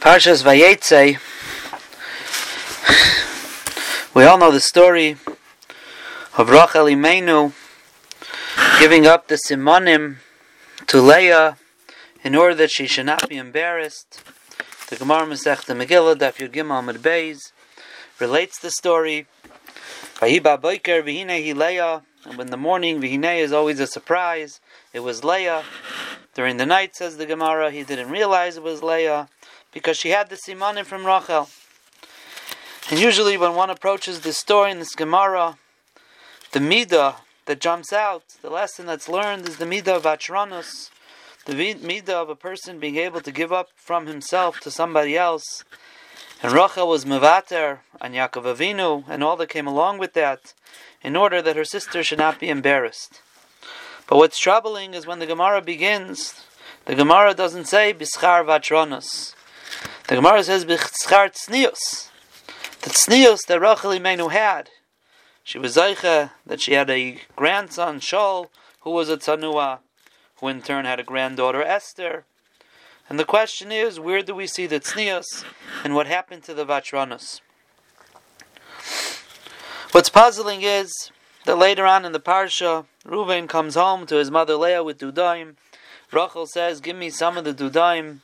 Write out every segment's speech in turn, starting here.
Parshas Vayetze. We all know the story of Rachel Imenu giving up the simonim to Leah in order that she should not be embarrassed. The Gemara Masechta Megillah, Daf Yud Gimel Amud Beis, relates the story. And in the morning Vihine is always a surprise. It was Leah. During the night, says the Gemara, he didn't realize it was Leah because she had the simanim from Rachel. And usually, when one approaches this story in this Gemara, the midah that jumps out, the lesson that's learned is the midah of the midah of a person being able to give up from himself to somebody else. And Rachel was mevater and Yaakov Avinu and all that came along with that, in order that her sister should not be embarrassed. But what's troubling is when the Gemara begins, the Gemara doesn't say bischar v'achronus. The Gemara says bischar tznius. The tznius that Rachel Imenu had. She was Zaycha, that she had a grandson, Shaul, who was a Tzanua, who in turn had a granddaughter, Esther. And the question is, where do we see the tznius, and what happened to the Vachronus? What's puzzling is that later on in the Parsha, Reuven comes home to his mother Leah with Dudaim. Rachel says, Give me some of the Dudaim.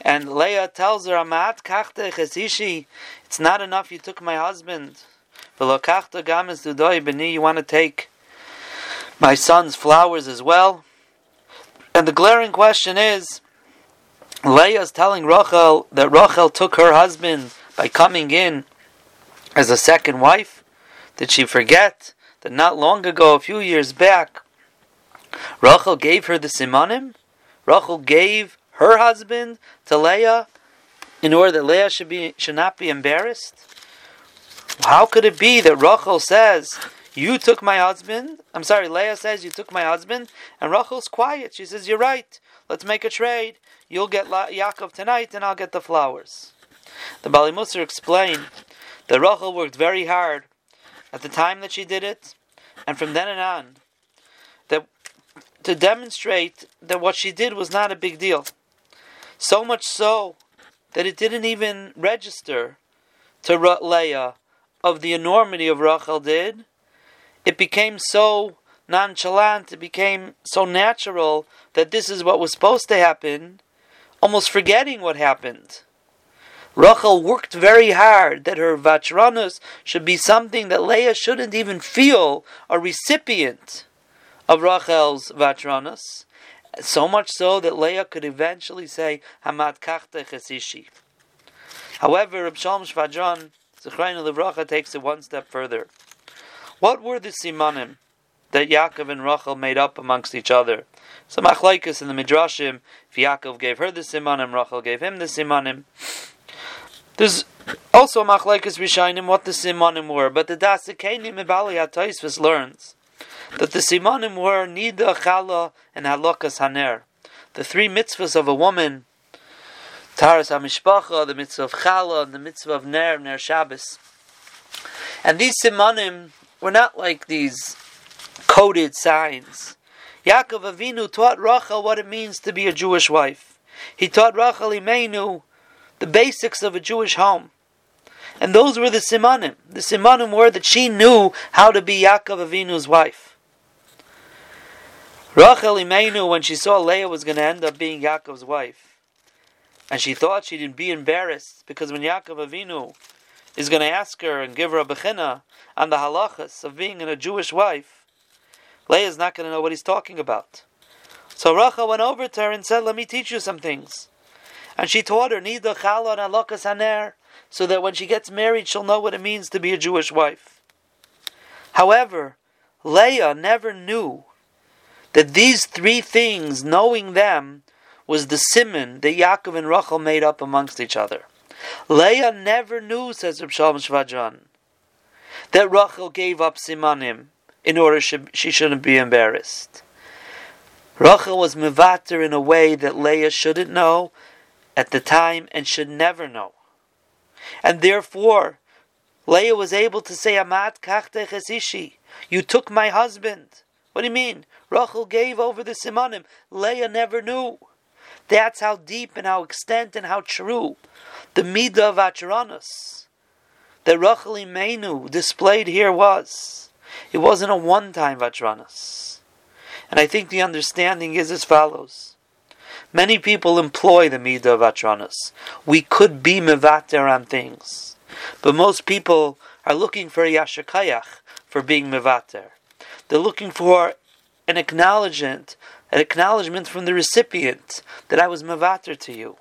And Leah tells her, Amat kachte chesishi. It's not enough you took my husband. V'lo kachta games Dudai beni. You want to take my son's flowers as well? And the glaring question is, Leah is telling Rachel that Rachel took her husband by coming in as a second wife. Did she forget that not long ago, a few years back, Rachel gave her the simanim? Rachel gave her husband to Leah in order that Leah should be should not be embarrassed. How could it be that Rachel says, "You took my husband"? I'm sorry, Leah says, "You took my husband," and Rachel's quiet. She says, "You're right. Let's make a trade. You'll get La- Yaakov tonight, and I'll get the flowers." The Bali Musar explained that Rachel worked very hard at the time that she did it, and from then and on, that to demonstrate that what she did was not a big deal. So much so that it didn't even register to Leah of the enormity of Rachel did. It became so nonchalant, it became so natural that this is what was supposed to happen, almost forgetting what happened. Rachel worked very hard that her vachranus should be something that Leah shouldn't even feel a recipient of Rachel's vachranus. So much so that Leah could eventually say, Hamad kachta chesishi. However, Reb Shalom Shvadron, Zechrein Levracha, takes it one step further. What were the simanim that Yaakov and Rachel made up amongst each other? So machlaikas in the Midrashim, if Yaakov gave her the simanim, Rachel gave him the simanim. There's also machlekes rishonim what the simanim were, but the dasikenim ibali Ataisvis learns that the simanim were nida, chala, and halakas haner, the three mitzvahs of a woman. Taras HaMishpacha, the mitzvah of Chala, and the mitzvah of Ner, Ner Shabbos. And these simanim were not like these coded signs. Yaakov Avinu taught Rachel what it means to be a Jewish wife. He taught Rachel Imenu the basics of a Jewish home. And those were the simanim. The simanim were that she knew how to be Yaakov Avinu's wife. Rachel Imenu, when she saw Leah was going to end up being Yaakov's wife, and she thought she'd be embarrassed because when Yaakov Avinu is going to ask her and give her a bechina on the halachas of being a Jewish wife, Leah is not going to know what he's talking about. So Rachel went over to her and said, "Let me teach you some things." And she taught her Nida Chala and Alokas Haner, so that when she gets married, she'll know what it means to be a Jewish wife. However, Leah never knew that these three things, knowing them, was the simon that Yaakov and Rachel made up amongst each other. Leah never knew, says Reb Shalom Shvadron, that Rachel gave up simanim in order she, she shouldn't be embarrassed. Rachel was mevater in a way that Leah shouldn't know, at the time and should never know. And therefore, Leah was able to say, Amat kachte chesishi, you took my husband. What do you mean? Rachel gave over the simanim. Leah never knew That's how deep and how extent and how true the midah of Acharonis that Rachel Imenu displayed here was. It wasn't a one-time Vatranas. And I think the understanding is as follows. Many people employ the midah of. We could be mevater on things. But most people are looking for a for being mevater. They're looking for an acknowledgement, an acknowledgement from the recipient that I was mevater to you.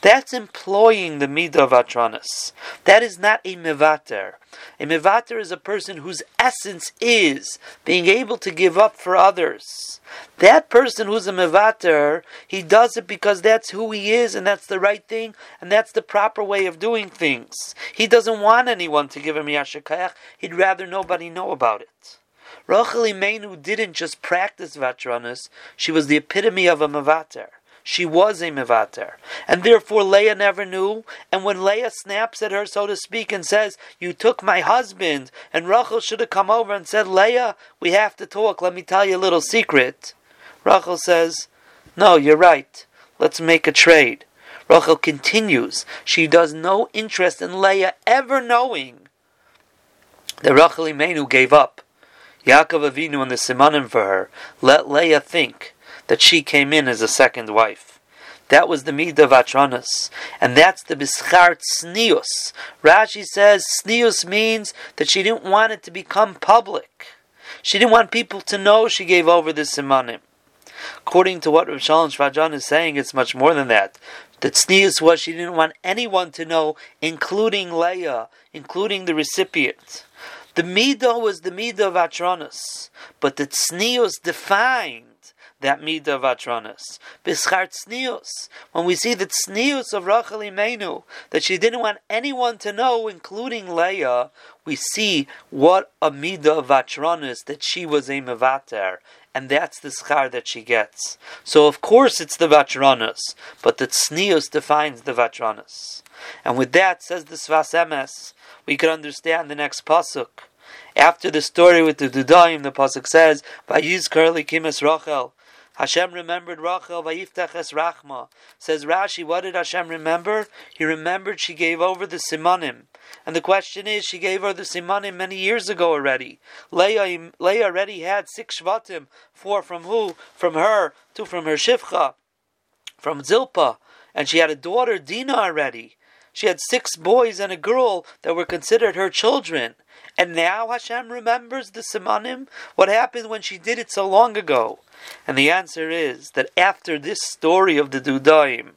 That's employing the midah of atranas. That is not a mevater. A mevater is a person whose essence is being able to give up for others. That person who's a mevater, he does it because that's who he is and that's the right thing and that's the proper way of doing things. He doesn't want anyone to give him yashakayach. He'd rather nobody know about it. Rachel Imenu didn't just practice vatranas, she was the epitome of a mevater. She was a mevater. And therefore Leah never knew. And when Leah snaps at her, so to speak, and says, You took my husband, and Rachel should have come over and said, Leah, we have to talk. Let me tell you a little secret. Rachel says, No, you're right. Let's make a trade. Rachel continues. She does no interest in Leah ever knowing that Rachel Imenu gave up. Yaakov Avinu and the Simanim for her let Leah think that she came in as a second wife. That was the midah of and that's the bischar snius. Rashi says snius means that she didn't want it to become public. She didn't want people to know she gave over the simanim. According to what Rav Shalom Shvadron is saying, it's much more than that. The tznius was she didn't want anyone to know, including Leah, including the recipient. The midah was the midah of Atranas, but the tznius defined that midah of atronis. Bischar tznius. When we see the tznius of Rachel Imenu, that she didn't want anyone to know, including Leah, we see what a midah of atronis, that she was a mevater. And that's the schar that she gets. So of course it's the vatronis, but the tznius defines the vatronis. And with that, says the Sfas Emes, we can understand the next pasuk. After the story with the Dudaim, the pasuk says, "Vayizkar likimis Rachel." Hashem remembered Rachel vayiftach es rachma. Says Rashi, what did Hashem remember? He remembered she gave over the simanim. And the question is, she gave her the simanim many years ago already. Leah, Leah already had six shvatim. Four from who? From her. Two from her shivcha. From Zilpah. And she had a daughter, Dinah, already. She had six boys and a girl that were considered her children. And now Hashem remembers the simanim? What happened when she did it so long ago? And the answer is that after this story of the Dudaim,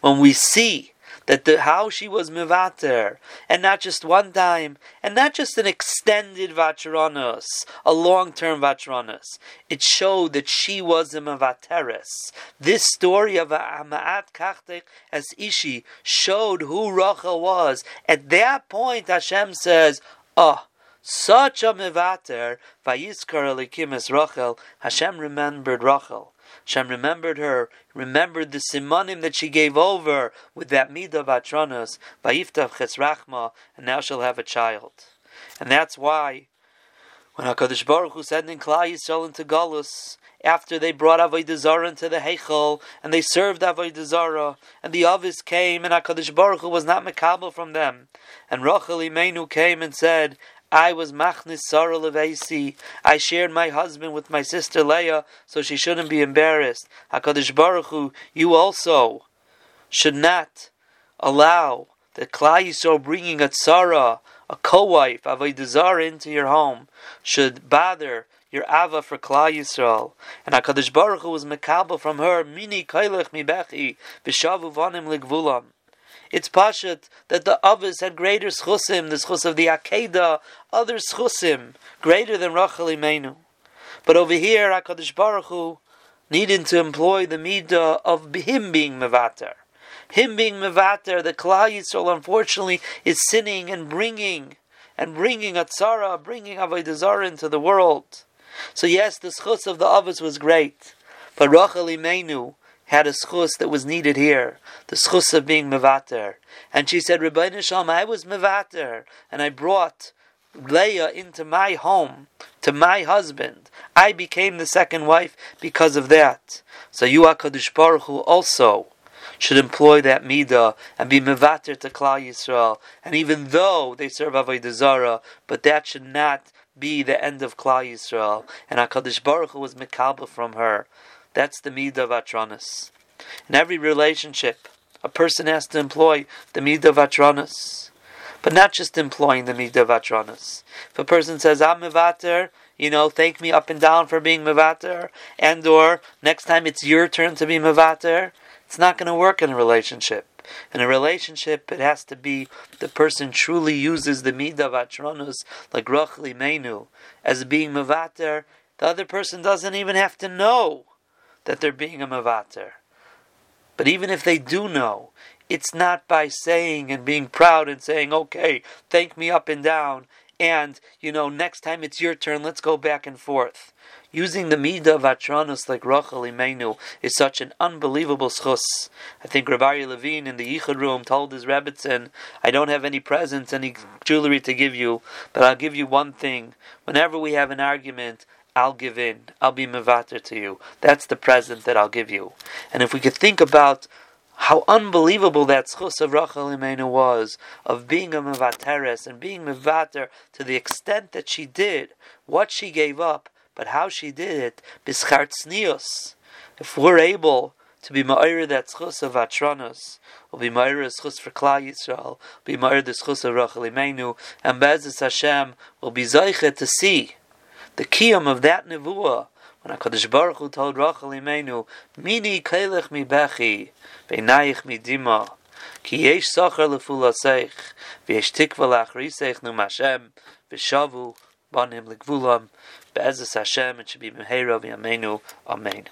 when we see that the, how she was mivater, and not just one time, and not just an extended vatranos, a long-term vatranos. It showed that she was a mivateres. This story of Amaat Kachtek as Ishi showed who Rachel was. At that point, Hashem says, "Oh." Such a mevater, Vayiskar Elikim Rachel, Hashem remembered Rachel. Hashem remembered her, remembered the simanim that she gave over with that midah of atronos, Vayiftav Chesrachma, and now she'll have a child. And that's why, when HaKadosh Baruch Hu sent in Klal Yisrael into Galus, after they brought Avodah Zarah into the Heichel, and they served Avodah Zarah, and the Avis came, and HaKadosh Baruch Hu was not mekabel from them. And Rachel Imenu came and said, I was machnis Sarah Levesi. I shared my husband with my sister Leah, so she shouldn't be embarrassed. Hakadosh Baruch Hu, you also should not allow the Klal Yisrael bringing a tzara, a co-wife, avodah into your home, should bother your ava for Klal Yisrael. And Hakadosh Baruch Hu was mekabel from her mini kailech mibechi v'shavu vanim ligvulam. It's pashat that the others had greater schusim, the schus of the Akedah, other schusim, greater than Rachel Imenu. But over here, HaKadosh Baruch Hu needed to employ the midah of him being mevater. Him being mevater, the Klal Yisrael unfortunately is sinning and bringing, and bringing a tzara, bringing Avodah into the world. So yes, the schus of the others was great, but Rachel Imenu, had a schus that was needed here, the schus of being mevater. And she said, Rabbi Nisham, I was mevater, and I brought Leah into my home, to my husband. I became the second wife because of that. So you, HaKadosh Baruch Hu, also should employ that midah and be mevater to Klal Yisrael. And even though they serve Avodah Zarah, but that should not be the end of Klal Yisrael. And HaKadosh Baruch Hu was mekalba from her. That's the midah of. In every relationship, a person has to employ the midah of. But not just employing the midah of. If a person says, I'm mevater, you know, thank me up and down for being mevater, and or next time it's your turn to be mevater, it's not going to work in a relationship. In a relationship, it has to be the person truly uses the midah of like Rachel Imenu, as being mevater. The other person doesn't even have to know that they're being a mevater. But even if they do know, it's not by saying and being proud and saying, okay, thank me up and down, and, you know, next time it's your turn, let's go back and forth. Using the midah of Atronus like Rachel Imenu is such an unbelievable schus. I think Rabbi Levine in the Yichud room told his Rebbitzin, I don't have any presents, any jewelry to give you, but I'll give you one thing. Whenever we have an argument, I'll give in. I'll be mevater to you. That's the present that I'll give you. And if we could think about how unbelievable that schus of Rachel Imenu was, of being a mevateres and being mevater to the extent that she did, what she gave up, but how she did it, bischart snius. If we're able to be ma'ir that schus of Atronos, will be ma'ir a schus for Klal Yisrael, be ma'ir the schus of Rachel Imenu, and Bezis Hashem will be zeiche to see the kiyum of that nevuah, when HaKadosh Baruch Hu told Rachel Imenu, Mini kailech mi bechi, ve'nayich mi dima, ki yesh socher lefulaseich, v'yesh tikva lachriseich nu mashem, v'shavu banim legvulam, be'ezus Hashem, it should be meheira v'yameinu, amen.